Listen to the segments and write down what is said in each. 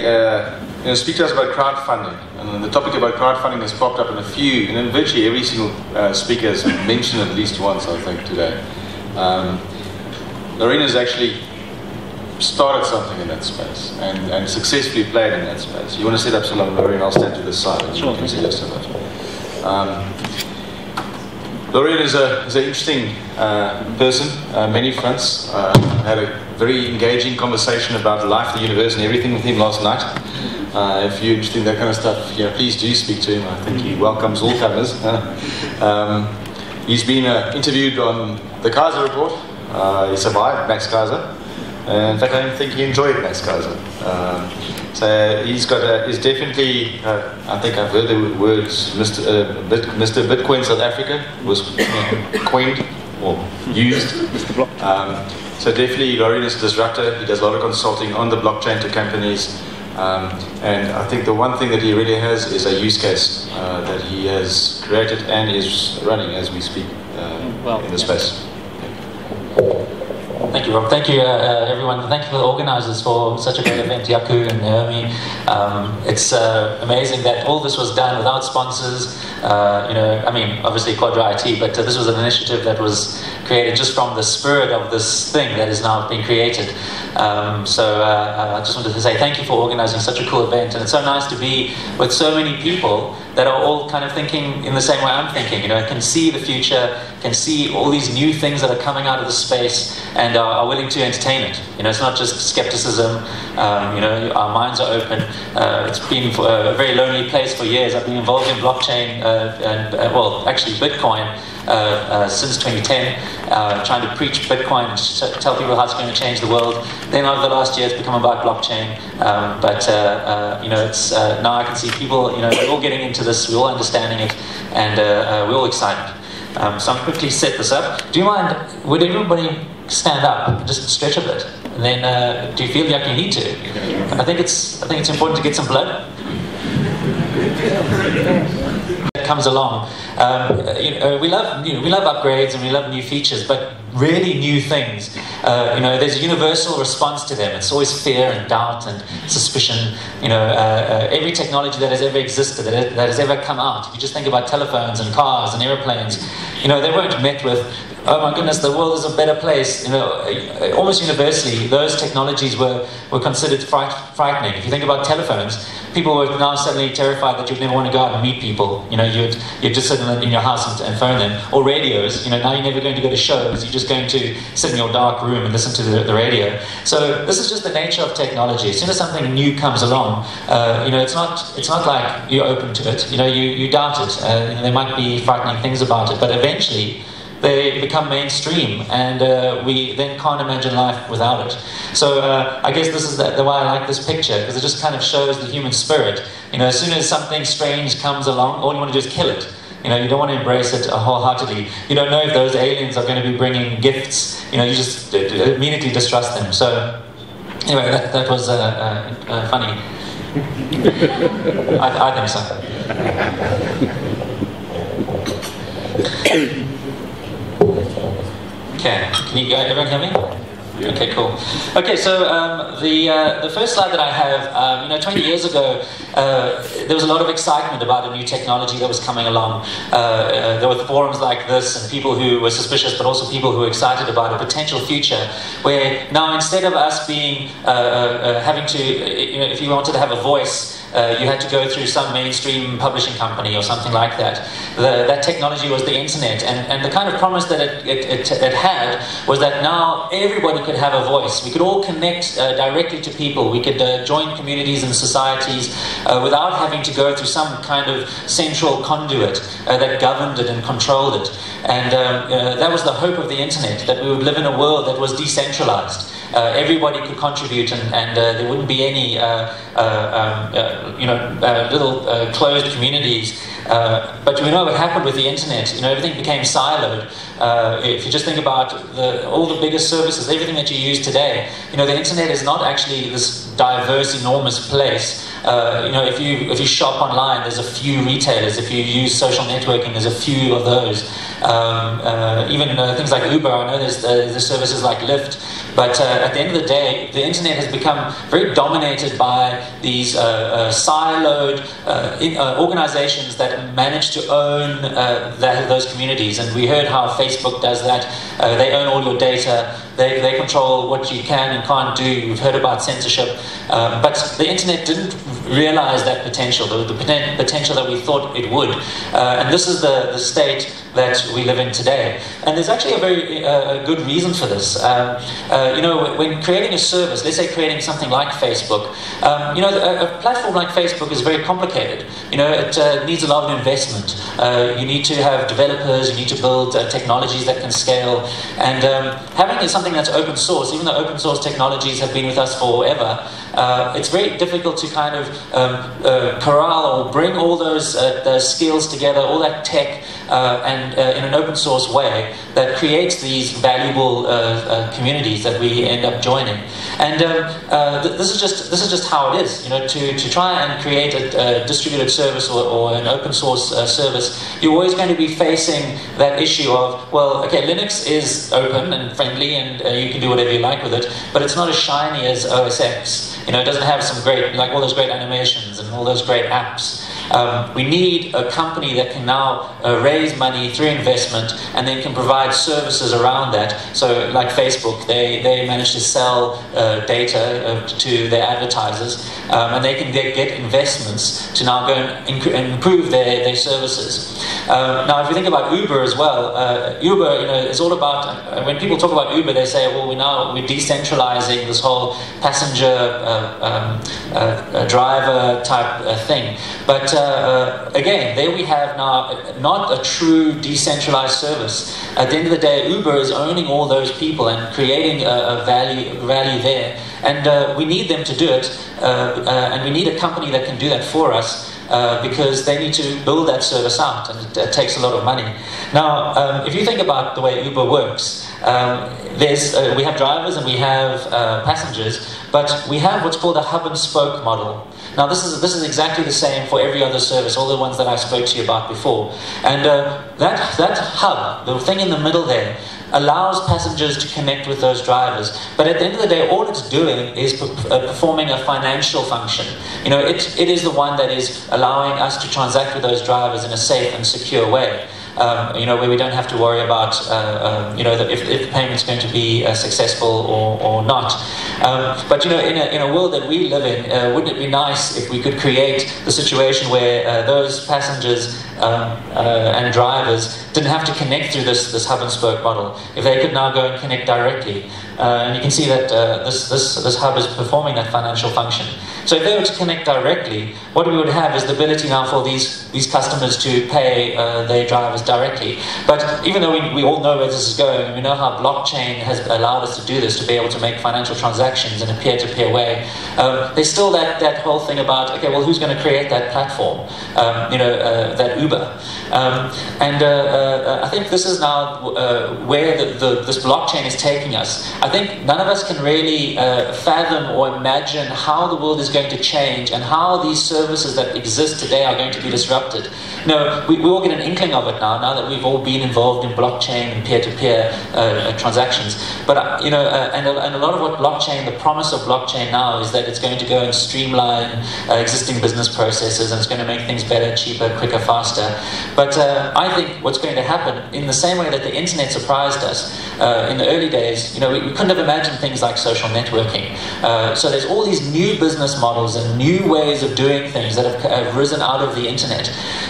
Uh, you know, speak to us about crowdfunding. And the topic about crowdfunding has popped up in a few, and in virtually every single uh, speaker has mentioned at least once, I think, today. Um, has actually started something in that space and, and successfully played in that space. You want to set up something, Lorien, I'll stand to the side and sure, you can see us um, Lorien is, a, is an interesting uh, person, uh, many fronts. Uh, had a very engaging conversation about life, the universe, and everything with him last night. Uh, if you're interested in that kind of stuff, know, please do speak to him. I think he welcomes all comers. um, he's been uh, interviewed on the Keiser Report. Uh, he survived Max Keiser. In fact, I don't think he enjoyed Max Keiser. Um, so he's got a, he's definitely, uh, I think I've heard the words Mr. Uh, Bit, Mr. Bitcoin South Africa was coined or used. Um, so definitely Lorien is a disruptor. He does a lot of consulting on the blockchain to companies. Um, and I think the one thing that he really has is a use case uh, that he has created and is running as we speak uh, well, in the yeah. space. Thank you, Rob. Thank you, uh, uh, everyone. Thank you for the organisers for such a great event, Yaku and Naomi. Um, it's uh, amazing that all this was done without sponsors. Uh, you know, I mean, obviously Quadra IT, but uh, this was an initiative that was created just from the spirit of this thing that is now being created. Um, so uh, I just wanted to say thank you for organising such a cool event, and it's so nice to be with so many people that are all kind of thinking in the same way I'm thinking. You know, I can see the future, can see all these new things that are coming out of the space, and are, are willing to entertain it. You know, it's not just skepticism. Um, you know, our minds are open. Uh, it's been a very lonely place for years. I've been involved in blockchain uh, and uh, well, actually Bitcoin. Uh, uh, since 2010, uh, trying to preach Bitcoin and tell people how it's going to change the world. Then over the last year, it's become about blockchain. Um, but you know, it's now I can see people. You know, we're all getting into this. We're all understanding it, and we're all excited. Um, so I'm quickly set this up. Do you mind? Would everybody stand up, just stretch a bit, and then uh, do you feel like you need to? I think it's I think it's important to get some blood. comes along. Um, you know, we love you know, we love upgrades and we love new features, but really new things. Uh, you know, there's a universal response to them. It's always fear and doubt and suspicion. You know, uh, uh, every technology that has ever existed, that, that has ever come out. If you just think about telephones and cars and airplanes, you know, they weren't met with oh my goodness, the world is a better place. You know, almost universally, those technologies were, were considered fright, frightening. If you think about telephones, people were now suddenly terrified that you'd never want to go out and meet people. You know, you'd, you'd just sit in, your house and, and, phone them. Or radios, you know, now you're never going to go to shows. You're just going to sit in your dark room and listen to the, the radio. So this is just the nature of technology. As soon as something new comes along, uh, you know, it's not, it's not like you're open to it. You know, you, you doubt it. Uh, there might be frightening things about it, but eventually they become mainstream, and uh, we then can't imagine life without it. So uh, I guess this is the, the, why I like this picture because it just kind of shows the human spirit. You know, as soon as something strange comes along, all you want to do is kill it. You know, you don't want to embrace it wholeheartedly. You don't know if those aliens are going to be bringing gifts. You know, you just immediately distrust them. So anyway, that, that was uh, uh, uh funny. I, I think so. Okay, can you everyone hear me? Yeah. Okay, cool. Okay, so um, the uh, the first slide that I have, um, you know, 20 years ago, uh, there was a lot of excitement about a new technology that was coming along. Uh, uh there were forums like this, and people who were suspicious, but also people who were excited about a potential future. Where now, instead of us being uh, uh, having to, you know, if you wanted to have a voice uh, you had to go through some mainstream publishing company or something like that. The, that technology was the internet, and, and the kind of promise that it, it, it, it had was that now everybody could have a voice. We could all connect uh, directly to people. We could uh, join communities and societies uh, without having to go through some kind of central conduit uh, that governed it and controlled it. And um, uh, that was the hope of the internet, that we would live in a world that was decentralized uh, everybody could contribute and, and uh, there wouldn't be any uh, uh um, uh, you know little closed communities. but we know what happened with the internet. You know everything became siloed. if you just think about the, all the biggest services, everything that you use today, you know the internet is not actually this diverse, enormous place Uh, you know, if you if you shop online, there's a few retailers. If you use social networking, there's a few of those. Um, uh, even uh, things like Uber, I know there's, uh, there's services like Lyft. But uh, at the end of the day, the internet has become very dominated by these uh, siloed in, organizations that manage to own that, those communities. And we heard how Facebook does that. they own all your data. They, they control what you can and can't do. We've heard about censorship. Um, but the internet didn't realize that potential, the, the potential that we thought it would. and this is the, the state that we live in today. And there's actually a very uh, good reason for this. Um, uh, you know, when creating a service, let's say creating something like Facebook, um, you know, a, a, platform like Facebook is very complicated. You know, it uh, needs a lot of investment. Uh, you need to have developers, you need to build uh, technologies that can scale. And um, having something that's open source, even though open source technologies have been with us forever, uh, it's very difficult to kind of um, corral or bring all those, those skills together, all that tech, uh, and uh, in an open source way that creates these valuable uh, communities that we end up joining. And um, th- this is just this is just how it is. You know, to, to try and create a, a distributed service or, or, an open source service, you're always going to be facing that issue of well, okay, Linux is open and friendly, and you can do whatever you like with it, but it's not as shiny as OS X. You know, it doesn't have some great, like all those great animations and all those great apps. Um, we need a company that can now uh, raise money through investment and then can provide services around that. So, like Facebook, they, they manage to sell uh, data uh, to their advertisers um, and they can get, get, investments to now go and improve their, their services. Um, now, if you think about Uber as well, uh, Uber, you know, is all about uh, when people talk about Uber, they say, well, we now we're decentralizing this whole passenger um, driver type thing. But uh, again, there we have now not a true decentralized service. At the end of the day, Uber is owning all those people and creating a, a value value there, and uh, we need them to do it, uh, uh and we need a company that can do that for us. Uh, because they need to build that service out, and it, takes a lot of money. Now, um, if you think about the way Uber works, um, there's, uh, we have drivers and we have uh, passengers, but we have what's called a hub and spoke model. Now, this is, this is exactly the same for every other service, all the ones that I spoke to you about before. And uh, that, that hub, the thing in the middle there, allows passengers to connect with those drivers. But at the end of the day, all it's doing is uh, performing a financial function. You know, it, it is the one that is allowing us to transact with those drivers in a safe and secure way um, you know, where we don't have to worry about, uh, um, you know, if, if the payment's going to be uh, successful or, or not. Um, but, you know, in a, in a world that we live in, uh, wouldn't it be nice if we could create the situation where uh, those passengers um, uh, and drivers didn't have to connect through this, this hub and spoke model? If they could now go and connect directly. Uh, and you can see that this, this, this hub is performing that financial function. So if they were to connect directly, what we would have is the ability now for these, these customers to pay uh, their drivers directly. But even though we, we all know where this is going, we know how blockchain has allowed us to do this, to be able to make financial transactions in a peer-to-peer way, um, there's still that, that whole thing about, okay, well, who's going to create that platform? Um, you know, uh, that Uber. Um, and uh, uh, I think this is now uh, where the, the, this blockchain is taking us. I think none of us can really uh, fathom or imagine how the world is going to change and how these services that exist today are going to be disrupted. No, we, we all get an inkling of it now, now that we've all been involved in blockchain and peer-to-peer uh, transactions. But, uh, you know, uh, and, a, and a lot of what blockchain, the promise of blockchain now is that it's going to go and streamline uh, existing business processes and it's going to make things better, cheaper, quicker, faster. But uh, I think what's going to happen, in the same way that the internet surprised us uh, in the early days, you know, we, we, couldn't have imagined things like social networking. so there's all these new business models and new ways of doing things that have, have risen out of the internet.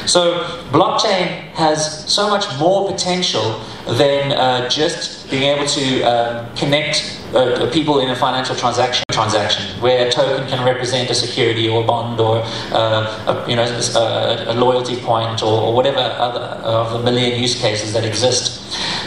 So blockchain has so much more potential than uh, just being able to um, connect uh, people in a financial transaction transaction where a token can represent a security or a bond or uh, a, you know a, a loyalty point or, or, whatever other of the million use cases that exist.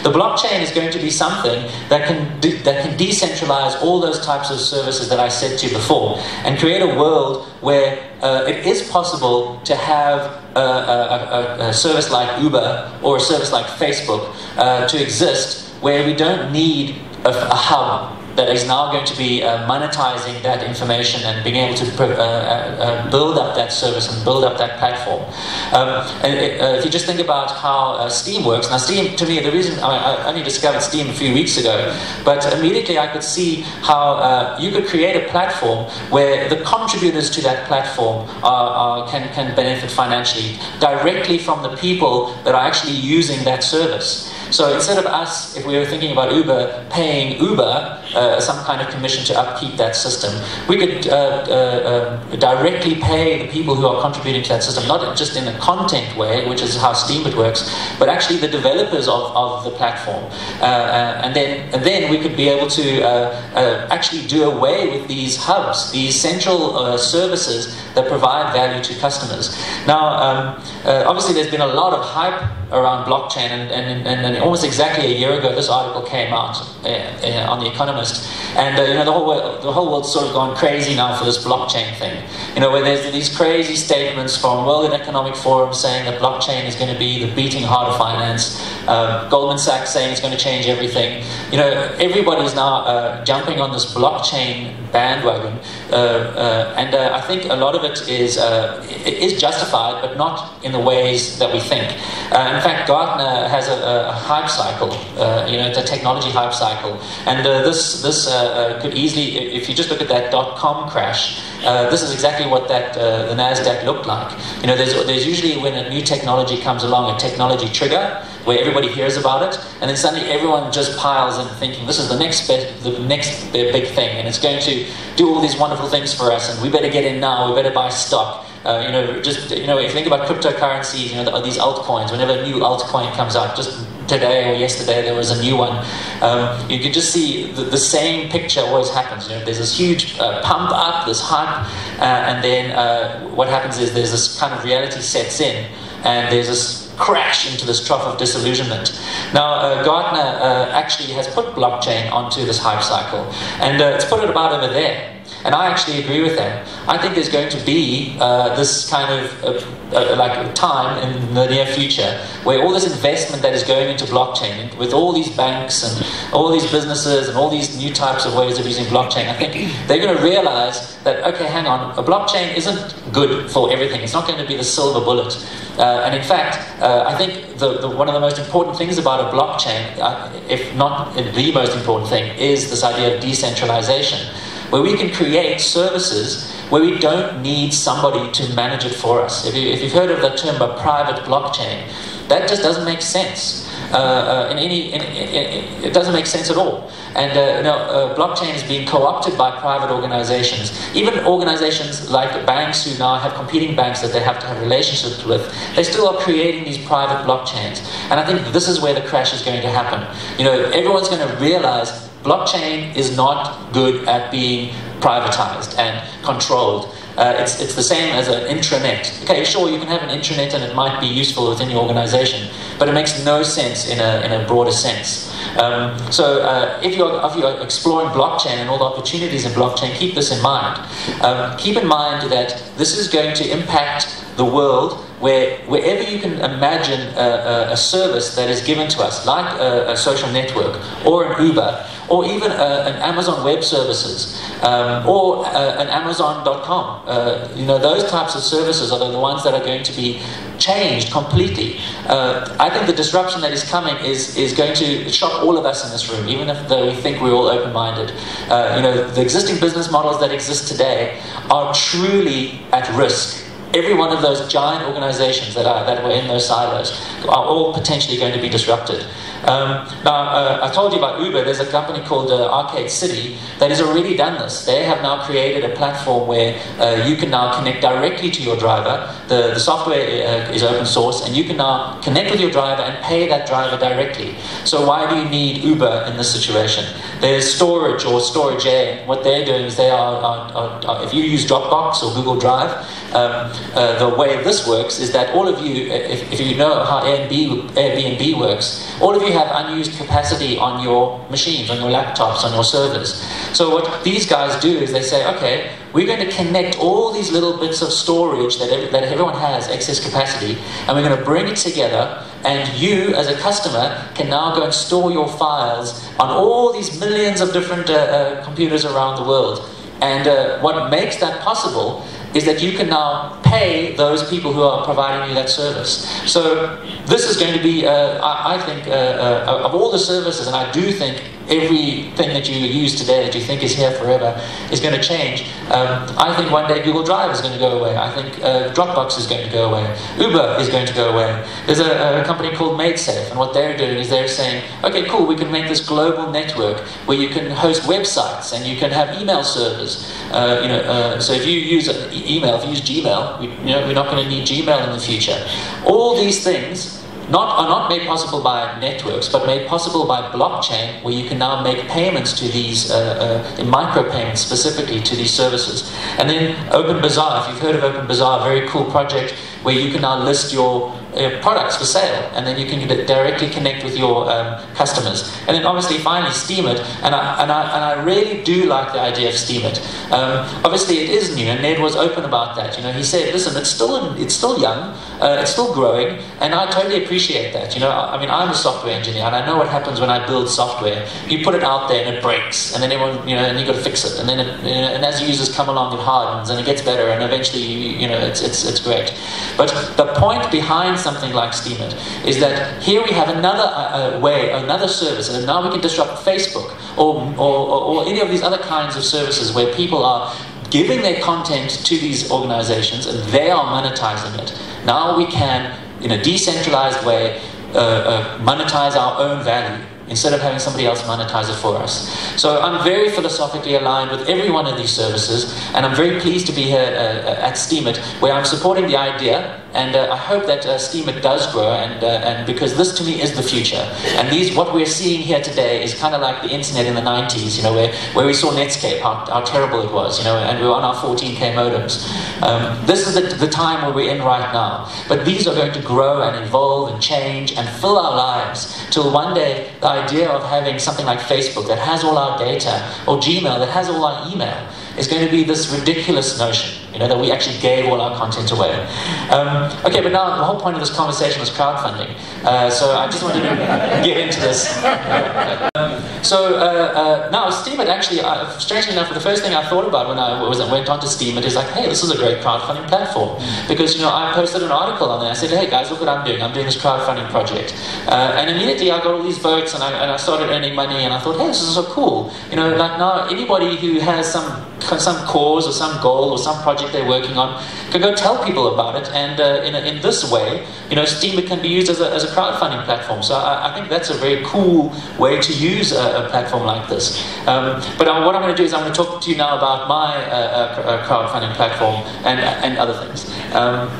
The blockchain is going to be something that can de- that can decentralize all those types of services that I said to you before and create a world where uh, it is possible to have a, a, a, service like Uber or a service like Facebook uh, to exist where we don't need a, hub that is now going to be uh, monetizing that information and being able to uh, uh, build up that service and build up that platform. Um, and it, if you just think about how Steem works, now Steem, to me, the reason I, I, only discovered Steem a few weeks ago, but immediately I could see how you could create a platform where the contributors to that platform are, are, can, can benefit financially directly from the people that are actually using that service. So instead of us, if we were thinking about Uber, paying Uber uh, some kind of commission to upkeep that system, we could uh, uh, um, directly pay the people who are contributing to that system, not just in a content way, which is how Steemit works, but actually the developers of, of the platform. Uh, uh, and, then, and then we could be able to uh, actually do away with these hubs, these central services that provide value to customers. Now, um, obviously there's been a lot of hype around blockchain, and, and, and, almost exactly a year ago, this article came out uh, uh, on The Economist, and uh, you know the whole world, the whole world's sort of gone crazy now for this blockchain thing. You know, where there's these crazy statements from World Economic Forum saying that blockchain is going to be the beating heart of finance, um, Goldman Sachs saying it's going to change everything. You know, everybody's now uh, jumping on this blockchain bandwagon, uh, uh, and I think a lot of it is is justified, but not in the ways that we think in fact, Gartner has a, a hype cycle. Uh, you know, a technology hype cycle, and uh, this this uh, uh, could easily, if you just look at that dot com crash, uh, this is exactly what that the Nasdaq looked like. You know, there's there's usually when a new technology comes along, a technology trigger where everybody hears about it, and then suddenly everyone just piles in thinking this is the next bit, the next big thing, and it's going to do all these wonderful things for us, and we better get in now. We better buy stock. Uh, you know, just you know, if you think about cryptocurrencies, you know, the, these altcoins. Whenever a new altcoin comes out, just today or yesterday there was a new one. Um, you can just see the, the, same picture always happens. You know, there's this huge uh, pump up, this hype, uh, and then uh, what happens is there's this kind of reality sets in, and there's this crash into this trough of disillusionment. Now, uh, Gartner uh, actually has put blockchain onto this hype cycle, and uh, it's put it about over there. And I actually agree with them. I think there's going to be uh, this kind of uh, uh, like time in the near future where all this investment that is going into blockchain, with all these banks and all these businesses and all these new types of ways of using blockchain, I think they're going to realize that okay, hang on, a blockchain isn't good for everything. It's not going to be the silver bullet. Uh, and in fact, uh, I think the, the, one of the most important things about a blockchain, uh, if not the most important thing, is this idea of decentralization where we can create services where we don't need somebody to manage it for us. If, you, if you've heard of the term a private blockchain, that just doesn't make sense. Uh, uh, in any, in, in, it doesn't make sense at all. And uh, you know, uh, blockchain is being co-opted by private organizations. Even organizations like banks who now have competing banks that they have to have relationships with, they still are creating these private blockchains. And I think this is where the crash is going to happen. You know, everyone's going to realize blockchain is not good at being privatized and controlled. Uh, it's, it's the same as an intranet. Okay, sure, you can have an intranet and it might be useful within your organization, but it makes no sense in a, in a broader sense. Um, so uh, if, you're, if you're exploring blockchain and all the opportunities in blockchain, keep this in mind. Um, keep in mind that this is going to impact the world where wherever you can imagine a, a, a service that is given to us, like a, a social network or an Uber, or even uh, an Amazon Web Services, um, or uh, an Amazon.com. Uh, you know, those types of services are the ones that are going to be changed completely. Uh, I think the disruption that is coming is, is going to shock all of us in this room, even if though we think we're all open-minded. Uh, you know, the existing business models that exist today are truly at risk every one of those giant organizations that, are, that were in those silos are all potentially going to be disrupted. Um, now, uh, I told you about Uber. There's a company called uh, Arcade City that has already done this. They have now created a platform where uh, you can now connect directly to your driver. The, the software uh, is open source, and you can now connect with your driver and pay that driver directly. So, why do you need Uber in this situation? There's Storj or storage air. What they're doing is they are, are, are, are if you use Dropbox or Google Drive, um, uh, the way this works is that all of you, if, if you know how Airbnb, Airbnb works, all of you have unused capacity on your machines, on your laptops, on your servers. So what these guys do is they say, okay, we're going to connect all these little bits of storage that, every, that everyone has, excess capacity, and we're going to bring it together and you, as a customer, can now go and store your files on all these millions of different uh, uh, computers around the world. And uh, what makes that possible is that you can now pay those people who are providing you that service. So this is going to be, uh, I, I, think, uh, uh, of all the services, and I do think everything that you use today that you think is here forever is going to change. Um, I think one day Google Drive is going to go away. I think uh, Dropbox is going to go away. Uber is going to go away. There's a, a, company called MaidSafe, and what they're doing is they're saying, okay, cool, we can make this global network where you can host websites and you can have email servers. Uh, you know, uh, so if you use email, if you use Gmail, we, you know, we're not going to need Gmail in the future. All these things not, are not made possible by networks, but made possible by blockchain, where you can now make payments to these, uh, uh, micropayments specifically to these services. And then OpenBazaar, if you've heard of OpenBazaar, a very cool project where you can now list your uh, products for sale, and then you can directly connect with your um, customers. And then obviously, finally, Steemit, and I, and, I, and I really do like the idea of Steemit. Um, obviously, it is new, and Ned was open about that. You know, he said, listen, it's still, it's still young, uh, it's still growing, and I totally appreciate that. You know, I, I mean, I'm a software engineer, and I know what happens when I build software. You put it out there, and it breaks, and then everyone, you know, and you got to fix it, and then, it, you know, and as users come along, it hardens, and it gets better, and eventually, you, you know, it's, it's, it's great. But the point behind something like Steemit is that here we have another uh, uh, way, another service, and now we can disrupt Facebook or, or, or any of these other kinds of services where people are giving their content to these organizations and they are monetizing it. Now we can, in a decentralized way, uh, uh, monetize our own value instead of having somebody else monetize it for us. So I'm very philosophically aligned with every one of these services, and I'm very pleased to be here uh, at Steemit, where I'm supporting the idea and uh, I hope that uh, Steemit does grow, and, uh, and because this to me is the future. And these, what we're seeing here today is kind of like the internet in the 90s, you know, where, where we saw Netscape, how, how terrible it was, you know, and we were on our 14K modems. Um, this is the, the time where we're in right now. But these are going to grow and evolve and change and fill our lives till one day the idea of having something like Facebook that has all our data, or Gmail that has all our email, is going to be this ridiculous notion, you know, that we actually gave all our content away. Um, okay, but now the whole point of this conversation was crowdfunding. Uh, so I just wanted to get into this. Um, so uh, uh, now Steemit actually, uh, strangely enough, the first thing I thought about when I was, went onto Steemit is like, hey, this is a great crowdfunding platform. Because, you know, I posted an article on there. I said, hey guys, look what I'm doing. I'm doing this crowdfunding project. Uh, and immediately I got all these votes and I, and I started earning money and I thought, hey, this is so cool. You know, like now anybody who has some some cause or some goal or some project they're working on, can go tell people about it. And uh, in, a, in this way, you know, Steemit can be used as a, as a crowdfunding platform. So I, I think that's a very cool way to use a, a platform like this. Um, but uh, what I'm going to do is I'm going to talk to you now about my uh, uh, uh crowdfunding platform and, and other things. Um,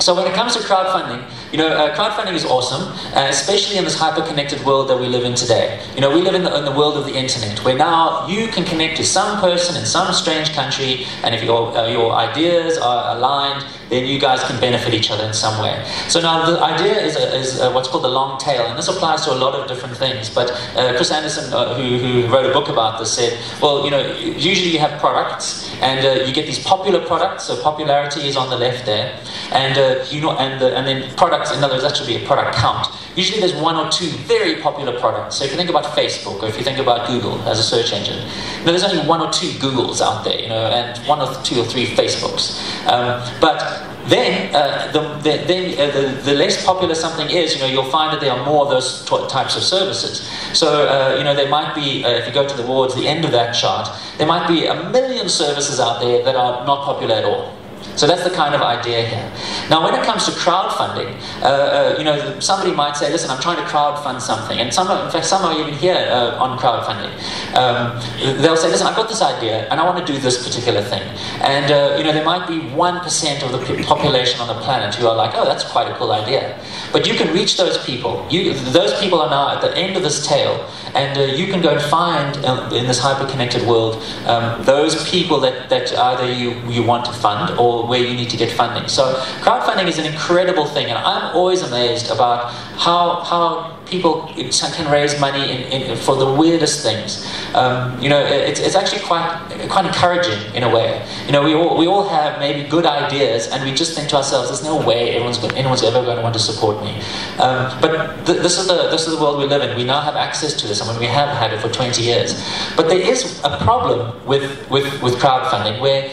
so when it comes to crowdfunding, you know, uh, crowdfunding is awesome, uh, especially in this hyper-connected world that we live in today. You know, we live in the, in the, world of the internet, where now you can connect to some person in some strange country, and if your, uh, your ideas are aligned, then you guys can benefit each other in some way. So now the idea is, a, is a, what's called the long tail, and this applies to a lot of different things. But uh, Chris Anderson, uh, who, who, wrote a book about this, said, well, you know, usually you have products, and uh, you get these popular products. So popularity is on the left there, and uh, you know, and the, and then products. In other words, that should be a product count. Usually there's one or two very popular products. So if you think about Facebook or if you think about Google as a search engine, you know, there's only one or two Googles out there, you know, and one or two or three Facebooks. Um, but then, uh, the, the, then uh, the, the, less popular something is, you know, you'll find that there are more of those types of services. So, uh, you know, there might be, uh, if you go to the, towards the end of that chart, there might be a million services out there that are not popular at all. So that's the kind of idea here. Now, when it comes to crowdfunding, uh, uh, you know, somebody might say, "Listen, I'm trying to crowdfund something," and some, in fact, some are even here uh, on crowdfunding. Um, they'll say, "Listen, I've got this idea, and I want to do this particular thing." And uh, you know, there might be one percent of the population on the planet who are like, "Oh, that's quite a cool idea," but you can reach those people. You, those people are now at the end of this tail, and uh, you can go and find uh, in this hyper-connected world um, those people that, that either you, you want to fund or where you need to get funding. So crowdfunding is an incredible thing, and I'm always amazed about how, how people can raise money in, in, for the weirdest things. Um, you know, it's, it's actually quite quite encouraging in a way. You know, we all we all have maybe good ideas, and we just think to ourselves, "There's no way going, anyone's ever going to want to support me." Um, but th- this is the this is the world we live in. We now have access to this, I mean, we have had it for 20 years. But there is a problem with with with crowdfunding where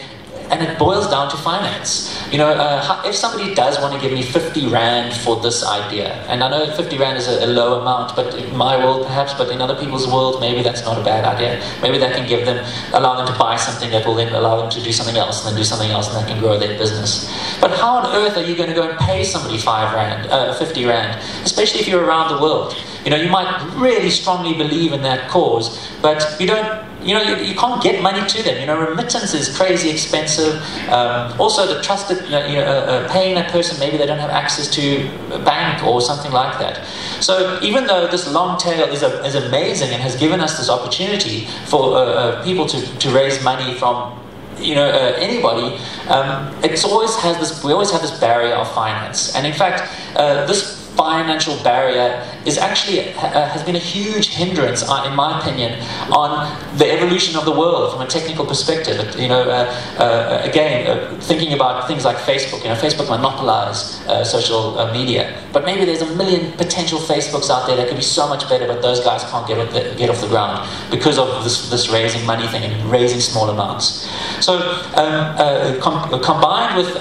and it boils down to finance. You know, uh, if somebody does want to give me 50 Rand for this idea, and I know 50 Rand is a, a, low amount, but in my world perhaps, but in other people's world, maybe that's not a bad idea. Maybe that can give them, allow them to buy something that will then allow them to do something else, and then do something else, and that can grow their business. But how on earth are you going to go and pay somebody 5 Rand, uh, 50 Rand, especially if you're around the world? You know, you might really strongly believe in that cause, but you don't you know, you, you, can't get money to them. You know, remittance is crazy expensive. Um, also, the trusted, you know, uh, uh, paying a person, maybe they don't have access to a bank or something like that. So, even though this long tail is, a, is amazing and has given us this opportunity for uh, uh people to, to raise money from you know uh, anybody um, it's always has this we always have this barrier of finance and in fact uh, this financial barrier is actually uh, has been a huge hindrance, uh, in my opinion, on the evolution of the world from a technical perspective. You know, uh, uh again, uh, thinking about things like Facebook. You know, Facebook monopolized uh, social media, but maybe there's a million potential Facebooks out there that could be so much better, but those guys can't get off the, get off the ground because of this, this raising money thing and raising small amounts. So, um, com- combined with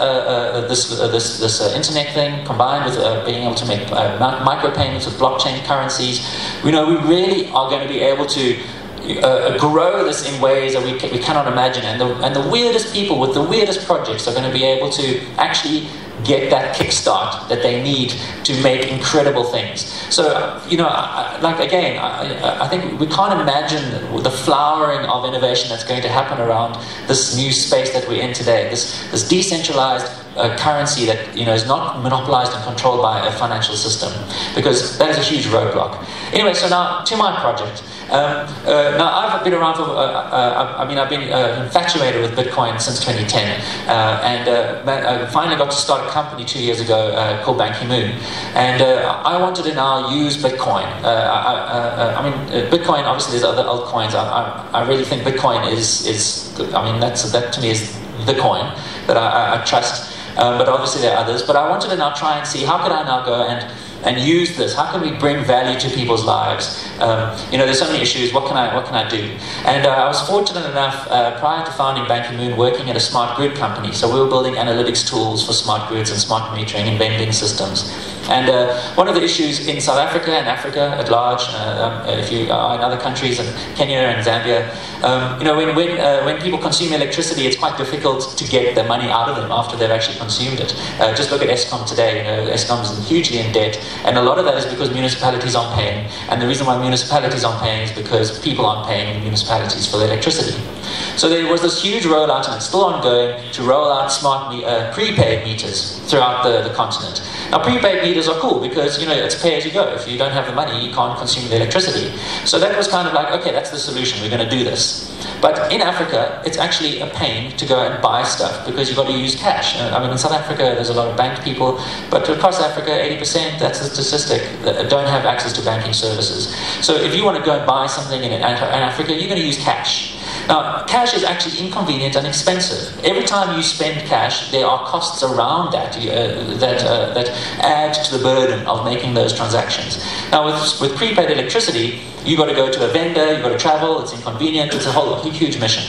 this this this internet thing, combined with being able to make micropayments with blockchain currencies. You know, we really are going to be able to uh, grow this in ways that we, we cannot imagine. And the, and the weirdest people with the weirdest projects are going to be able to actually get that kickstart that they need to make incredible things. So, you know, like again, I, I, think we can't imagine the flowering of innovation that's going to happen around this new space that we're in today. This, this decentralized uh, currency that you know is not monopolized and controlled by a financial system, because that is a huge roadblock. Anyway, so now to my project. Um, uh, now, I've been around for, uh, uh, I mean, I've been uh, infatuated with Bitcoin since 2010, uh, and I finally got to start a company two years ago called Bankymoon, and I wanted to now use Bitcoin. I, I, mean, Bitcoin, obviously, there's other altcoins. I, I, really think Bitcoin is, is, I mean, that's, that to me is the coin that I, I trust. Um, but obviously there are others. But I wanted to now try and see how could I now go and and use this? How can we bring value to people's lives? Um, you know, there's so many issues. What can I, what can I do? And uh, I was fortunate enough, uh, prior to founding Bankymoon, working at a smart grid company. So we were building analytics tools for smart grids and smart metering and vending systems. And uh, one of the issues in South Africa and Africa at large, uh, um, if you are in other countries, and Kenya and Zambia, um, you know, when, when, uh, when people consume electricity, it's quite difficult to get the money out of them after they've actually consumed it. Uh, just look at Eskom today. You know, hugely in debt, and a lot of that is because municipalities aren't paying. And the reason why municipalities aren't paying is because people aren't paying in municipalities for their electricity. So there was this huge rollout, and it's still ongoing, to roll out smart me- uh, prepaid meters throughout the, the continent. Now, prepaid meters are cool because you know it's pay as you go. If you don't have the money, you can't consume the electricity. So that was kind of like, okay, that's the solution. We're going to do this. But in Africa, it's actually a pain to go and buy stuff because you've got to use cash. Uh, I mean, in South Africa, there's a lot of banked people, but across Africa, 80%, that's a statistic, that don't have access to banking services. So if you want to go and buy something in, in Africa, you're going to use cash. Now, cash is actually inconvenient and expensive. Every time you spend cash, there are costs around that uh, that, uh, that add to the burden of making those transactions. Now, with, with prepaid electricity, You've got to go to a vendor, you've got to travel, it's inconvenient, it's a whole huge mission.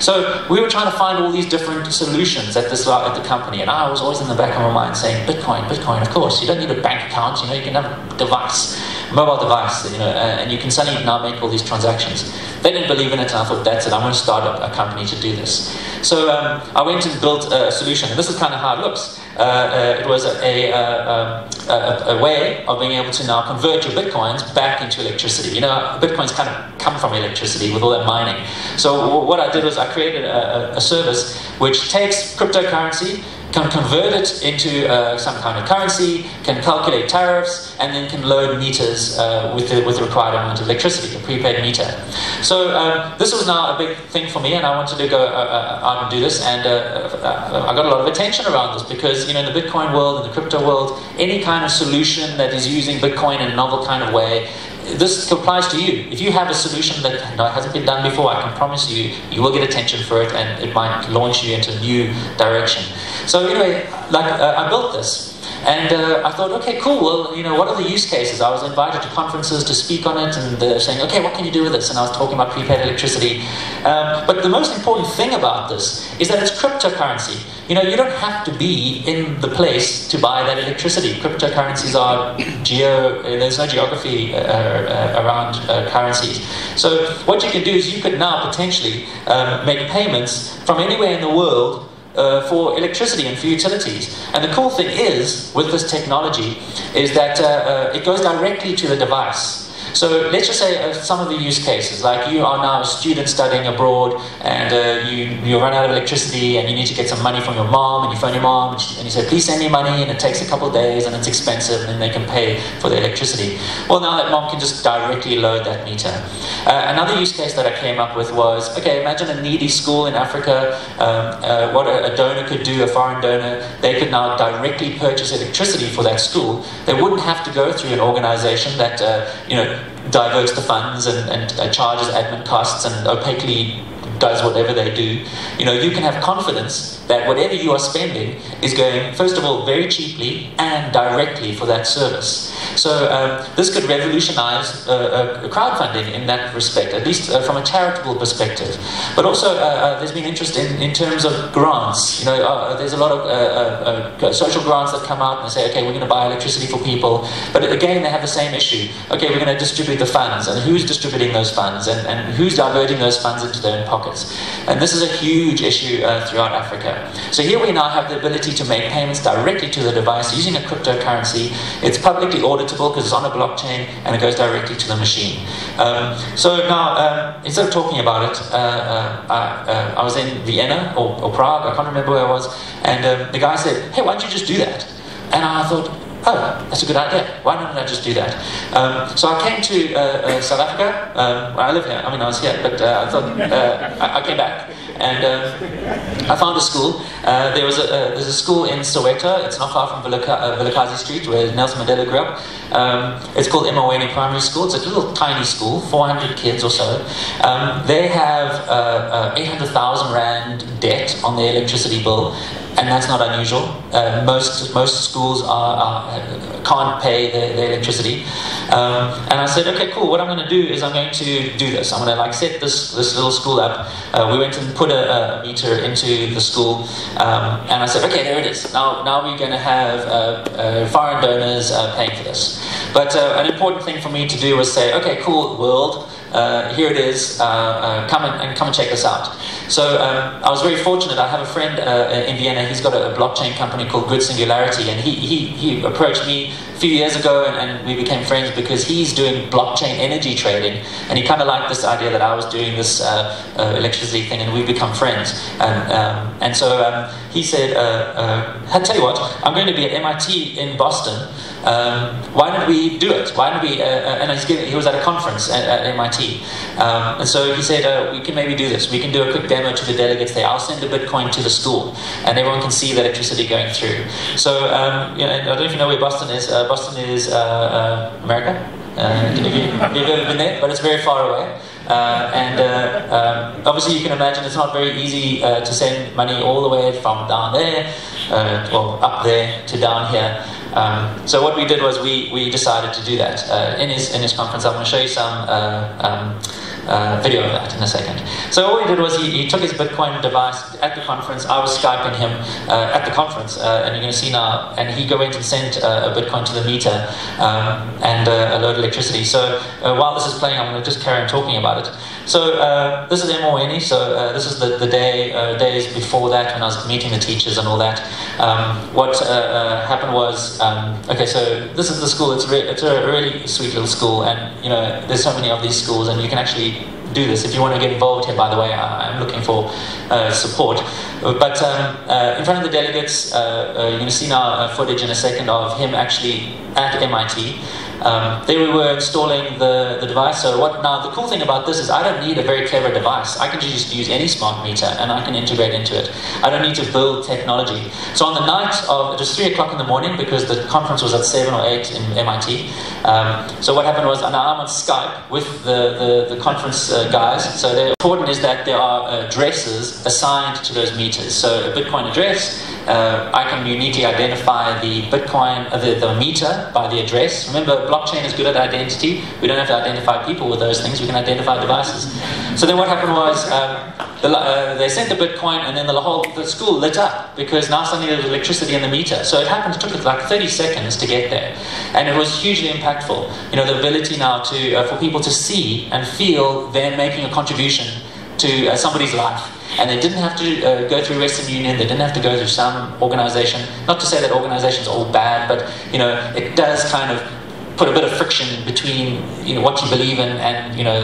So we were trying to find all these different solutions at this at the company, and I was always in the back of my mind saying, Bitcoin, Bitcoin, of course. You don't need a bank account, you know, you can have a device, mobile device, you know, and you can suddenly now make all these transactions. They didn't believe in it, and I thought, that's it, I'm going to start a, a company to do this. So um, I went and built a solution, and this is kind of how it looks. Uh, uh, it was a, a, uh, um, a, a, way of being able to now convert your bitcoins back into electricity. You know, bitcoins kind of come from electricity with all that mining. So what I did was I created a, a service which takes cryptocurrency can convert it into uh, some kind of currency, can calculate tariffs, and then can load meters uh, with, the, with the required amount of electricity, a prepaid meter. So um, this was now a big thing for me, and I wanted to go uh, uh out and do this, and uh, I got a lot of attention around this because, you know, in the Bitcoin world, in the crypto world, any kind of solution that is using Bitcoin in a novel kind of way this applies to you. If you have a solution that hasn't been done before, I can promise you, you will get attention for it and it might launch you into a new direction. So anyway, like uh, I built this. And uh, I thought, okay, cool. Well, you know, what are the use cases? I was invited to conferences to speak on it, and they're saying, okay, what can you do with this? And I was talking about prepaid electricity. Um, but the most important thing about this is that it's cryptocurrency. You know, you don't have to be in the place to buy that electricity. Cryptocurrencies are geo. There's no geography uh, uh, around uh, currencies. So what you can do is you could now potentially um, make payments from anywhere in the world uh, for electricity and for utilities. And the cool thing is, with this technology, is that uh, uh, it goes directly to the device. So let's just say uh, some of the use cases, like you are now a student studying abroad and uh, you, you run out of electricity and you need to get some money from your mom and you phone your mom and, she, and you say, please send me money and it takes a couple of days and it's expensive and then they can pay for the electricity. Well, now that mom can just directly load that meter. Uh, another use case that I came up with was, okay, imagine a needy school in Africa, um, uh, what a, a donor could do, a foreign donor, they could now directly purchase electricity for that school. They wouldn't have to go through an organization that, uh, you know, diverts the funds and, and charges admin costs and opaquely does whatever they do, you know, you can have confidence that whatever you are spending is going, first of all, very cheaply and directly for that service. So um, this could revolutionize uh, uh, crowdfunding in that respect, at least uh, from a charitable perspective. But also, uh, uh, there's been interest in, in terms of grants. You know, uh, there's a lot of social grants that come out and say, okay, we're going to buy electricity for people. But again, they have the same issue. Okay, we're going to distribute the funds, and who's distributing those funds, and, and who's diverting those funds into their own pockets. And this is a huge issue throughout Africa. So here we now have the ability to make payments directly to the device using a cryptocurrency. It's publicly auditable because it's on a blockchain and it goes directly to the machine. Um, so now, um, instead of talking about it, uh, uh, I, uh, I, was in Vienna or, or, Prague, I can't remember where I was, and um, the guy said, hey, why don't you just do that? And I thought, oh, that's a good idea. Why don't I just do that? Um, so I came to uh, uh, South Africa. Um, I live here. I mean, I was here, but uh, I thought uh, I, I, came back and um, I found a school. Uh, there was a, there's a school in Soweto. It's not far from Vilakazi Street, where Nelson Mandela grew up. Um, it's called Emaweni Primary School. It's a little tiny school, 400 kids or so. Um, they have 800,000 rand debt on their electricity bill and that's not unusual. Uh, most most schools are, are, can't pay their, their electricity, um, and I said, okay, cool. What I'm going to do is I'm going to do this. I'm going to like set this this little school up. Uh, we went and put a, a, meter into the school, um, and I said, okay, there it is. Now now we're going to have uh, uh, foreign donors uh, paying for this. But uh, an important thing for me to do was say, okay, cool, world. Uh, here it is, uh, uh, come and, and, come and check this out. So um, I was very fortunate. I have a friend uh, in Vienna. He's got a, a, blockchain company called Grid Singularity, and he, he, he approached me a few years ago, and, and we became friends because he's doing blockchain energy trading, and he kind of liked this idea that I was doing this electricity thing, and we've become friends. And, um, and so um, he said, "I tell you what, I'm going to be at MIT in Boston." Um, why don't we do it? Why don't we? Uh, uh and giving, he was at a conference at, at MIT, um, and so he said, uh, we can maybe do this. We can do a quick demo to the delegates there. I'll send a Bitcoin to the school, and everyone can see the electricity going through. So um, you know, I don't know if you know where Boston is. Uh, Boston is uh, America. have, you, have you ever been there? But it's very far away. Uh, and uh, um, obviously, you can imagine it's not very easy uh, to send money all the way from down there, well, up there to down here. Um, so what we did was we, we decided to do that. Uh, in, his, in his conference, I'm going to show you some uh, uh, video of that in a second. So all he did was he, he, took his Bitcoin device at the conference. I was Skyping him uh, at the conference, uh, and you're going to see now. And he go in and sent uh, a Bitcoin to the meter um, and a load of electricity. So while this is playing, I'm going to just carry on talking about it. So uh, this is Emaweni. So uh, this is the, the day uh, days before that when I was meeting the teachers and all that. Um, what uh, uh, happened was um, okay. So this is the school. It's re- it's a really sweet little school, and you know there's so many of these schools, and you can actually do this. If you want to get involved here, by the way, I, am looking for uh, support. But um, uh, in front of the delegates, uh, uh, you're going to see now footage in a second of him actually at MIT. Um, there we were installing the, the device. So what now? The cool thing about this is I don't need a very clever device. I can just use any smart meter and I can integrate into it. I don't need to build technology. So on the night of it was three o'clock in the morning because the conference was at seven or eight in MIT. Um, so what happened was, and I'm on Skype with the the, the conference uh, guys. So the important is that there are addresses assigned to those meters. So a Bitcoin address uh, I can uniquely identify the Bitcoin, uh, the, the meter by the address. Remember, blockchain is good at identity. We don't have to identify people with those things. We can identify devices. So then what happened was um, the, uh, they sent the Bitcoin, and then the whole the school lit up because now suddenly there was electricity in the meter. So it happened. It took like 30 seconds to get there, and it was hugely impactful. You know, the ability now to uh, for people to see and feel they're making a contribution to uh, somebody's life and they didn't have to uh, go through Western Union, they didn't have to go through some organization. Not to say that organizations are all bad, but you know, it does kind of put a bit of friction between you know what you believe in and you know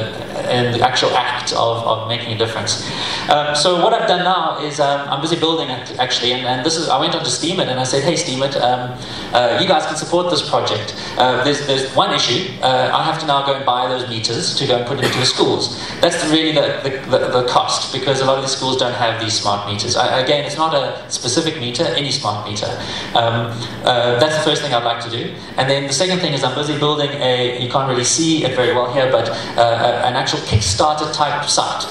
the actual act of, of making a difference. Um, so what I've done now is um, I'm busy building it actually, and, and, this is I went on to Steemit and I said, hey Steemit, um, uh, you guys can support this project. Uh, there's there's one issue. Uh, I have to now go and buy those meters to go and put it into the schools. That's really the, the, the, the cost because a lot of the schools don't have these smart meters. I, again, it's not a specific meter, any smart meter. Um, uh, that's the first thing I'd like to do, and then the second thing is I'm busy building a, you can't really see it very well here, but uh, an actual Kickstarter type site.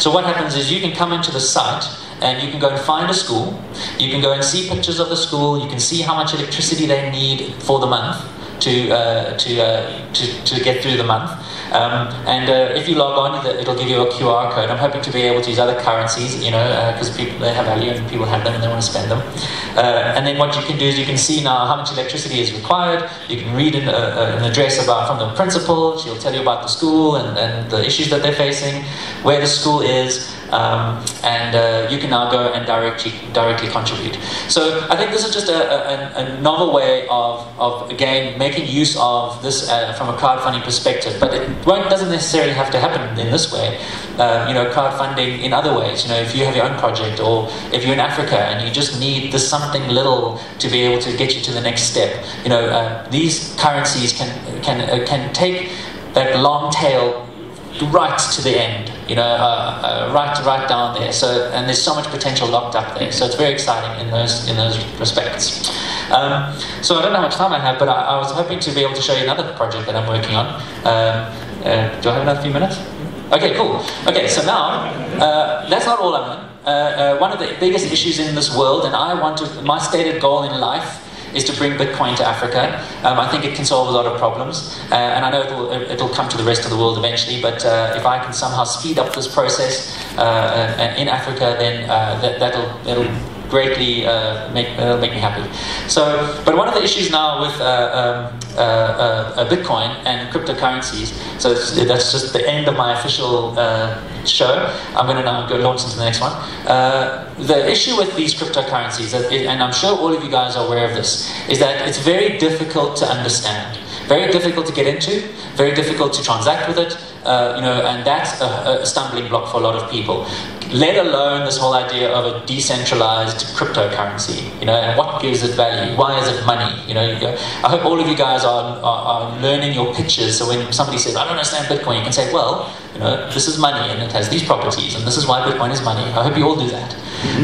So what happens is you can come into the site and you can go and find a school, you can go and see pictures of the school, you can see how much electricity they need for the month to, uh, to, uh, to, to get through the month. Um, and uh, if you log on, it'll give you a QR code. I'm hoping to be able to use other currencies, you know, because uh, people they have value and people have them and they want to spend them. Uh, and then what you can do is you can see now how much electricity is required. You can read an, uh, an address about from the principal. She'll tell you about the school and, and the issues that they're facing, where the school is. Um, and uh, you can now go and directly directly contribute. So I think this is just a, a, a novel way of, of again making use of this uh, from a crowdfunding perspective. But it doesn't necessarily have to happen in this way. Uh, you know, crowdfunding in other ways. You know, if you have your own project, or if you're in Africa and you just need this something little to be able to get you to the next step. You know, uh, these currencies can can uh, can take that long tail right to the end, you know, uh, uh, right right down there. So, and there's so much potential locked up there. So it's very exciting in those in those respects. Um, so I don't know how much time I have, but I, I, was hoping to be able to show you another project that I'm working on. Um, uh, do I have another few minutes? Okay, cool. Okay, so now uh, that's not all I'm on. Uh, uh, one of the biggest issues in this world, and I want to, my stated goal in life is to bring Bitcoin to Africa. Um, I think it can solve a lot of problems, uh, and I know it'll, it'll come to the rest of the world eventually. But uh, if I can somehow speed up this process uh, in Africa, then uh, that, that'll it'll greatly uh, make uh, make me happy. So, but one of the issues now with uh, um, uh, uh, Bitcoin and cryptocurrencies. So that's just the end of my official show. I'm going to now go launch into the next one. the issue with these cryptocurrencies, and I'm sure all of you guys are aware of this, is that it's very difficult to understand. Very difficult to get into, very difficult to transact with it, uh, you know, and that's a, a, stumbling block for a lot of people. Let alone this whole idea of a decentralized cryptocurrency, you know, and what gives it value? Why is it money? You know, you go, I hope all of you guys are, are, are learning your pitches. So when somebody says, "I don't understand Bitcoin," you can say, "Well, you know, this is money and it has these properties, and this is why Bitcoin is money." I hope you all do that.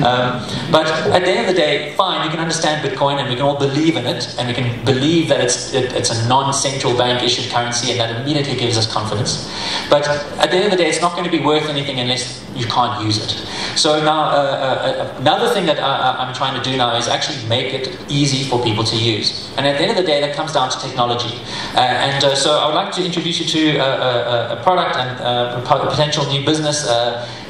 Um, but at the end of the day, fine, you can understand Bitcoin and we can all believe in it and we can believe that it's, it, it's a non central bank issued currency and that immediately gives us confidence. But at the end of the day, it's not going to be worth anything unless you can't use it. So now, uh, uh, uh another thing that I, am trying to do now is actually make it easy for people to use. And at the end of the day, that comes down to technology. Uh, and uh, so I would like to introduce you to a, a, a product and uh, a potential new business.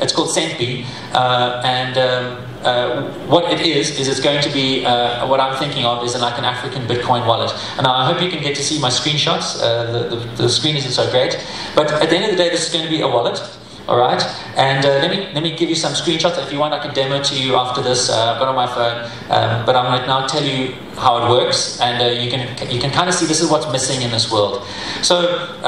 it's called Centbee. and um, uh, what it is is it's going to be uh, what I'm thinking of is like an African Bitcoin wallet. And I hope you can get to see my screenshots. Uh, the, the, the, screen isn't so great, but at the end of the day, this is going to be a wallet All right, and uh, let me let me give you some screenshots. If you want, I can demo to you after this. Uh, I've got on my phone, um, but I'm going to now tell you how it works, and you can you can kind of see this is what's missing in this world. So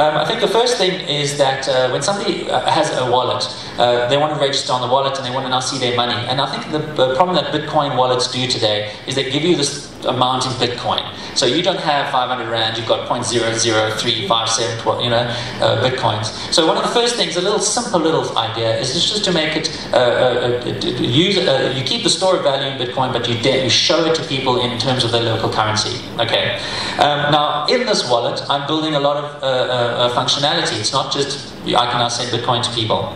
um, I think the first thing is that when somebody has a wallet, uh, they want to register on the wallet and they want to now see their money. And I think the, the problem that Bitcoin wallets do today is they give you this amount in Bitcoin. So you don't have 500 rand, you've got 0.00357, you know, uh, Bitcoins. So one of the first things, a little simple little idea, is just to make it, uh, uh, uh use, uh, you keep the stored value in Bitcoin, but you, you show it to people in terms of their local currency. Okay. Um, now, in this wallet, I'm building a lot of functionality. It's not just, I can now send Bitcoin to people.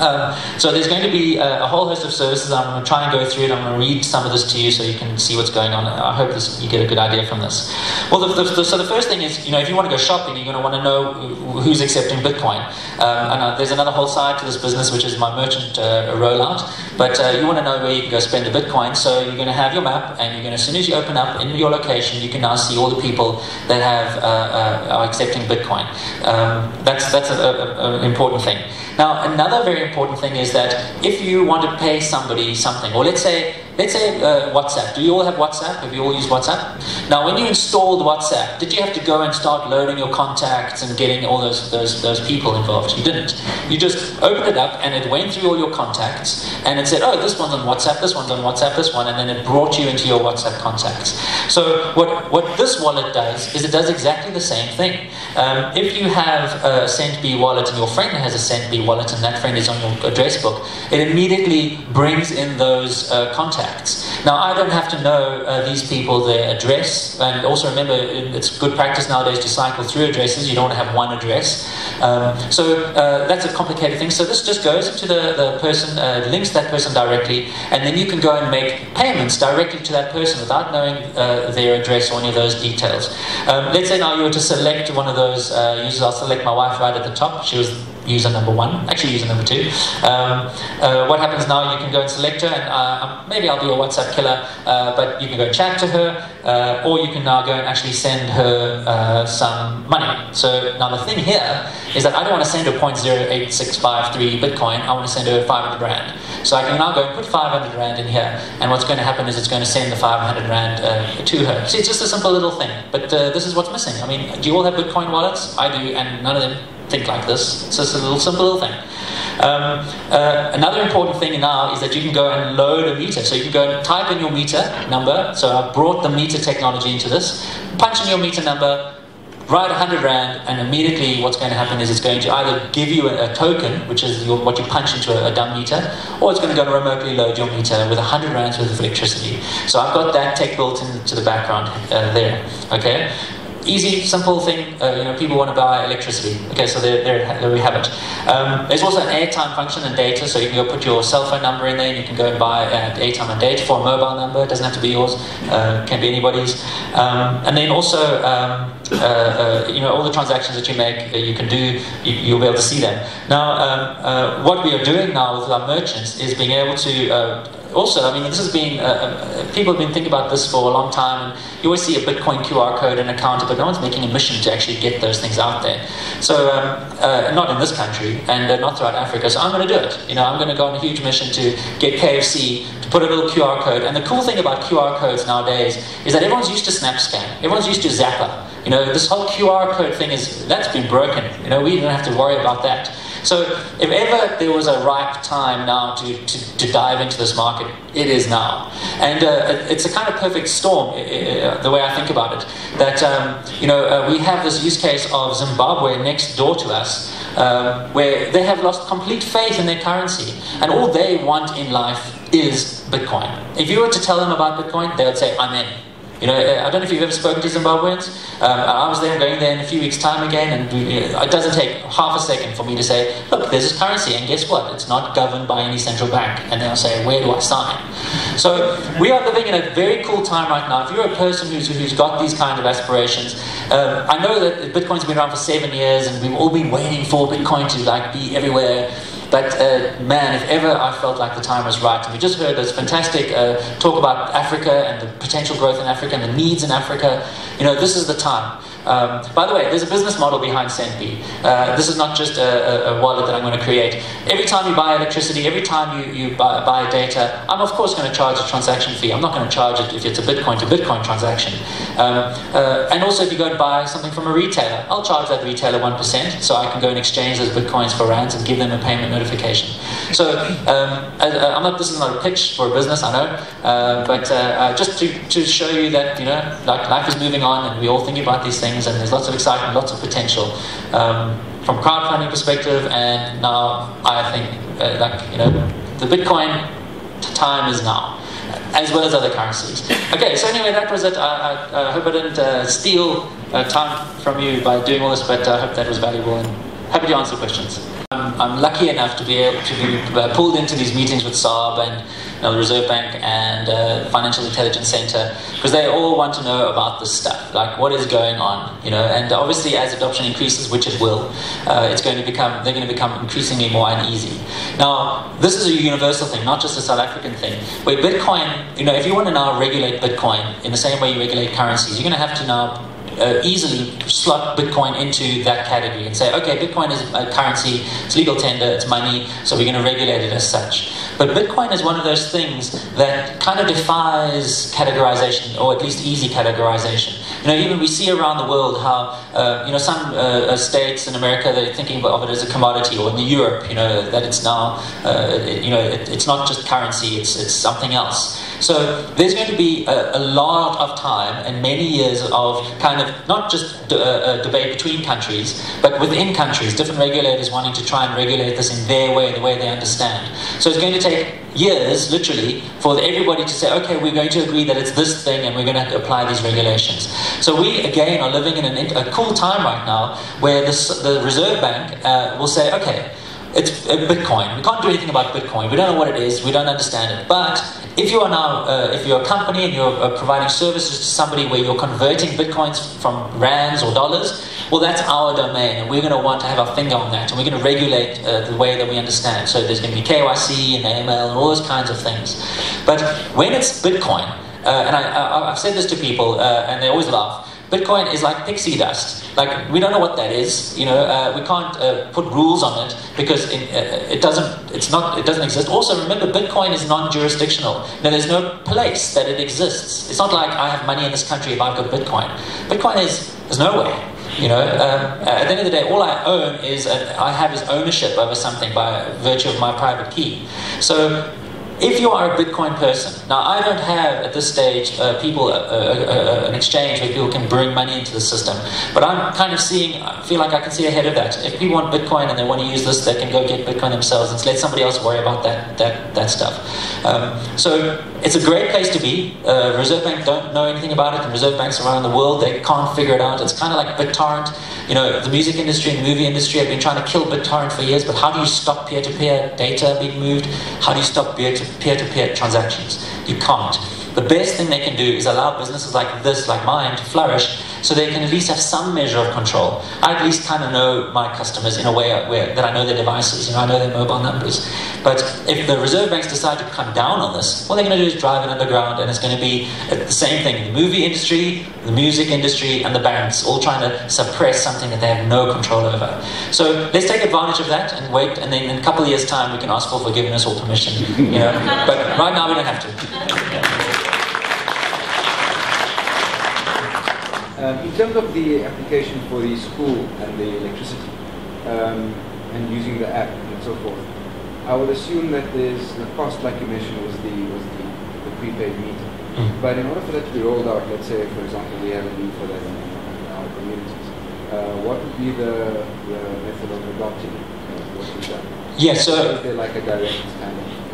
Um, so there's going to be a, a, whole host of services. I'm going to try and go through it. I'm going to read some of this to you so you can see what's going on. I hope this, you get a good idea from this. Well, the, the, so the first thing is, you know, if you want to go shopping, you're going to want to know who's accepting Bitcoin. Um, and uh, there's another whole side to this business, which is my merchant uh, rollout. But uh, you want to know where you can go spend the Bitcoin. So you're going to have your map, and you're going to, as soon as you open up in your location, you can now see all the people that have uh, uh, are accepting Bitcoin. Um, that's that's an important thing. Now, another very important thing is that if you want to pay somebody something, or let's say Let's say uh, WhatsApp. Do you all have WhatsApp? Have you all used WhatsApp? Now, when you installed WhatsApp, did you have to go and start loading your contacts and getting all those, those, those people involved? You didn't. You just opened it up and it went through all your contacts and it said, oh, this one's on WhatsApp, this one's on WhatsApp, this one, and then it brought you into your WhatsApp contacts. So, what, what this wallet does is it does exactly the same thing. Um, if you have a Centbee wallet and your friend has a Centbee wallet and that friend is on your address book, it immediately brings in those uh, contacts contacts. Now, I don't have to know uh, these people, their address, and also remember it's good practice nowadays to cycle through addresses. You don't want to have one address. Um, so uh, that's a complicated thing. So this just goes to the, the person, uh, links that person directly, and then you can go and make payments directly to that person without knowing uh, their address or any of those details. Um, let's say now you were to select one of those uh, users. I'll select my wife right at the top. She was user number one, actually user number two. Um, uh, what happens now, you can go and select her, and uh, um, maybe I'll be a WhatsApp killer, uh, but you can go chat to her, uh, or you can now go and actually send her uh, some money. So now the thing here is that I don't want to send her 0.08653 Bitcoin, I want to send her 500 Rand. So I can now go and put 500 Rand in here, and what's going to happen is it's going to send the 500 Rand uh, to her. See, it's just a simple little thing, but this is what's missing. I mean, do you all have Bitcoin wallets? I do, and none of them think like this. It's just a little simple little thing. Um, uh, another important thing now is that you can go and load a meter. So you can go and type in your meter number. So I've brought the meter technology into this. Punch in your meter number, write 100 Rand, and immediately what's going to happen is it's going to either give you a, a token, which is your, what you punch into a, a, dumb meter, or it's going to go and remotely load your meter with 100 Rands worth of electricity. So I've got that tech built into the background uh, there. Okay? Easy, simple thing. Uh, you know, people want to buy electricity. Okay, so there, there, there we have it. Um, there's also an airtime function and data, so you can go put your cell phone number in there, and you can go and buy uh, airtime and data for a mobile number. It doesn't have to be yours. Uh, can be anybody's. Um, and then also, um, uh, uh, you know, all the transactions that you make, uh, you can do. You, will be able to see them. Now, um, what we are doing now with our merchants is being able to also, I mean, this has been, uh, uh, people have been thinking about this for a long time, you always see a Bitcoin QR code and a counter, but no one's making a mission to actually get those things out there. So, um, uh, not in this country, and uh, not throughout Africa, so I'm going to do it. You know, I'm going to go on a huge mission to get KFC to put a little QR code. And the cool thing about QR codes nowadays is that everyone's used to SnapScan, everyone's used to Zapper. You know, this whole QR code thing is, that's been broken. You know, we don't have to worry about that. So if ever there was a ripe time now to, to, to dive into this market, it is now. And uh, it's a kind of perfect storm, uh, the way I think about it. That, um, you know, uh, we have this use case of Zimbabwe next door to us, um, where they have lost complete faith in their currency. And all they want in life is Bitcoin. If you were to tell them about Bitcoin, they would say, I'm in. You know, I don't know if you've ever spoken to Zimbabweans. Um, I was there, going there in a few weeks' time again, and it doesn't take half a second for me to say, look, there's this currency, and guess what? It's not governed by any central bank. And they'll say, where do I sign? So we are living in a very cool time right now. If you're a person who's, who's got these kind of aspirations, um, I know that Bitcoin's been around for seven years, and we've all been waiting for Bitcoin to like be everywhere. But uh, man, if ever I felt like the time was right, and we just heard this fantastic uh, talk about Africa and the potential growth in Africa and the needs in Africa, you know, this is the time. Um, by the way, there's a business model behind Centbee. Uh, this is not just a, a, wallet that I'm going to create. Every time you buy electricity, every time you, you buy, buy data, I'm of course going to charge a transaction fee. I'm not going to charge it if it's a Bitcoin to Bitcoin transaction. Um, uh, and also if you go and buy something from a retailer, I'll charge that retailer 1%, so I can go and exchange those Bitcoins for Rands and give them a payment notification. So um, I'm not, this is not a pitch for a business, I know, uh, but uh, uh, just to, to show you that, you know, like life is moving on and we're all think about these things and there's lots of excitement, lots of potential. Um, from crowdfunding perspective, and now I think, uh, like, you know, the Bitcoin time is now as well as other currencies. Okay, so anyway, that was it. I, I, I hope I didn't uh, steal uh, time from you by doing all this, but I hope that was valuable and happy to answer questions. I'm, I'm lucky enough to be able to be uh, pulled into these meetings with Saab and you know, the Reserve Bank and uh, Financial Intelligence Center because they all want to know about this stuff, like what is going on, you know. And obviously, as adoption increases, which it will, uh, it's going to become they're going to become increasingly more uneasy. Now, this is a universal thing, not just a South African thing. Where Bitcoin, you know, if you want to now regulate Bitcoin in the same way you regulate currencies, you're going to have to now uh, easily slot Bitcoin into that category and say, okay, Bitcoin is a currency, it's legal tender, it's money, so we're going to regulate it as such. But Bitcoin is one of those things that kind of defies categorization, or at least easy categorization. You know, even we see around the world how, uh, you know, some uh, states in America, they're thinking of it as a commodity, or in Europe, you know, that it's now, uh, you know, it, it's not just currency, it's, it's something else. So there's going to be a, a, lot of time and many years of kind of not just d- uh, debate between countries, but within countries, different regulators wanting to try and regulate this in their way, the way they understand. So it's going to take years, literally, for everybody to say, okay, we're going to agree that it's this thing and we're going to have to apply these regulations. So we, again, are living in an, a cool time right now where this, the Reserve Bank uh, will say, okay, it's Bitcoin. We can't do anything about Bitcoin. We don't know what it is. We don't understand it. But if you are now, uh, if you're a company and you're uh, providing services to somebody where you're converting bitcoins from rands or dollars, well, that's our domain, and we're going to want to have our finger on that, and we're going to regulate uh, the way that we understand. So there's going to be KYC and AML and all those kinds of things. But when it's Bitcoin, uh, and I, have said this to people, uh, and they always laugh. Bitcoin is like pixie dust. Like we don't know what that is. You know, uh, we can't uh, put rules on it because it, uh, it, doesn't. It's not. It doesn't exist. Also, remember, Bitcoin is non-jurisdictional. Now, there's no place that it exists. It's not like I have money in this country if I've got Bitcoin. Bitcoin is there's no way. You know, um, at the end of the day, all I own is uh, I have is ownership over something by virtue of my private key. So if you are a Bitcoin person, now I don't have at this stage uh, people uh, uh, uh, uh, an exchange where people can bring money into the system, but I'm kind of seeing, I feel like I can see ahead of that. If people want Bitcoin and they want to use this, they can go get Bitcoin themselves and let somebody else worry about that that that stuff. Um, so it's a great place to be. Uh, Reserve Bank don't know anything about it, and Reserve banks around the world they can't figure it out. It's kind of like BitTorrent. You know, the music industry and movie industry have been trying to kill BitTorrent for years, but how do you stop peer-to-peer data being moved? How do you stop peer-to-peer transactions? You can't. The best thing they can do is allow businesses like this, like mine, to flourish so they can at least have some measure of control. I at least kind of know my customers in a way where, that I know their devices, you know, I know their mobile numbers. But if the reserve banks decide to come down on this, what they're going to do is drive it underground, and it's going to be uh, the same thing. The movie industry, the music industry, and the banks all trying to suppress something that they have no control over. So let's take advantage of that and wait, and then in a couple of years' time, we can ask for forgiveness or permission. You know, but right now we don't have to. Um, in terms of the application for the school and the electricity um, and using the app and so forth, I would assume that there's the cost, like you mentioned, was the was the, the prepaid meter. Mm. But in order for that to be rolled out, let's say, for example, we have a need for that in, in our communities, uh, what would be the, the method of adopting it? Uh, what would that? Yes, yeah, so is there like a direct kind of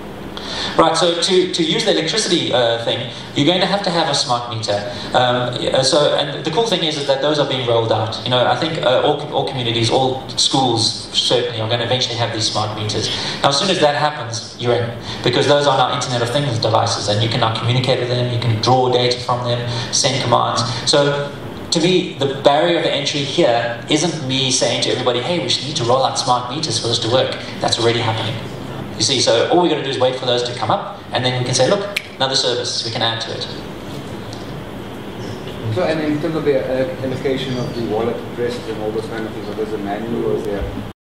Right, so to, to use the electricity uh, thing, you're going to have to have a smart meter. Um, so, and the cool thing is, is that those are being rolled out. You know, I think uh, all, all communities, all schools certainly are going to eventually have these smart meters. Now, as soon as that happens, you're in, because those are now Internet of Things devices, and you can now communicate with them, you can draw data from them, send commands. So to me, the barrier of entry here isn't me saying to everybody, hey, we need to roll out smart meters for this to work. That's already happening. You see, so all we've got to do is wait for those to come up, and then we can say, look, another service we can add to it. So, and in terms of the uh, allocation of the wallet addresses and all those kind of things, are there a manual or is there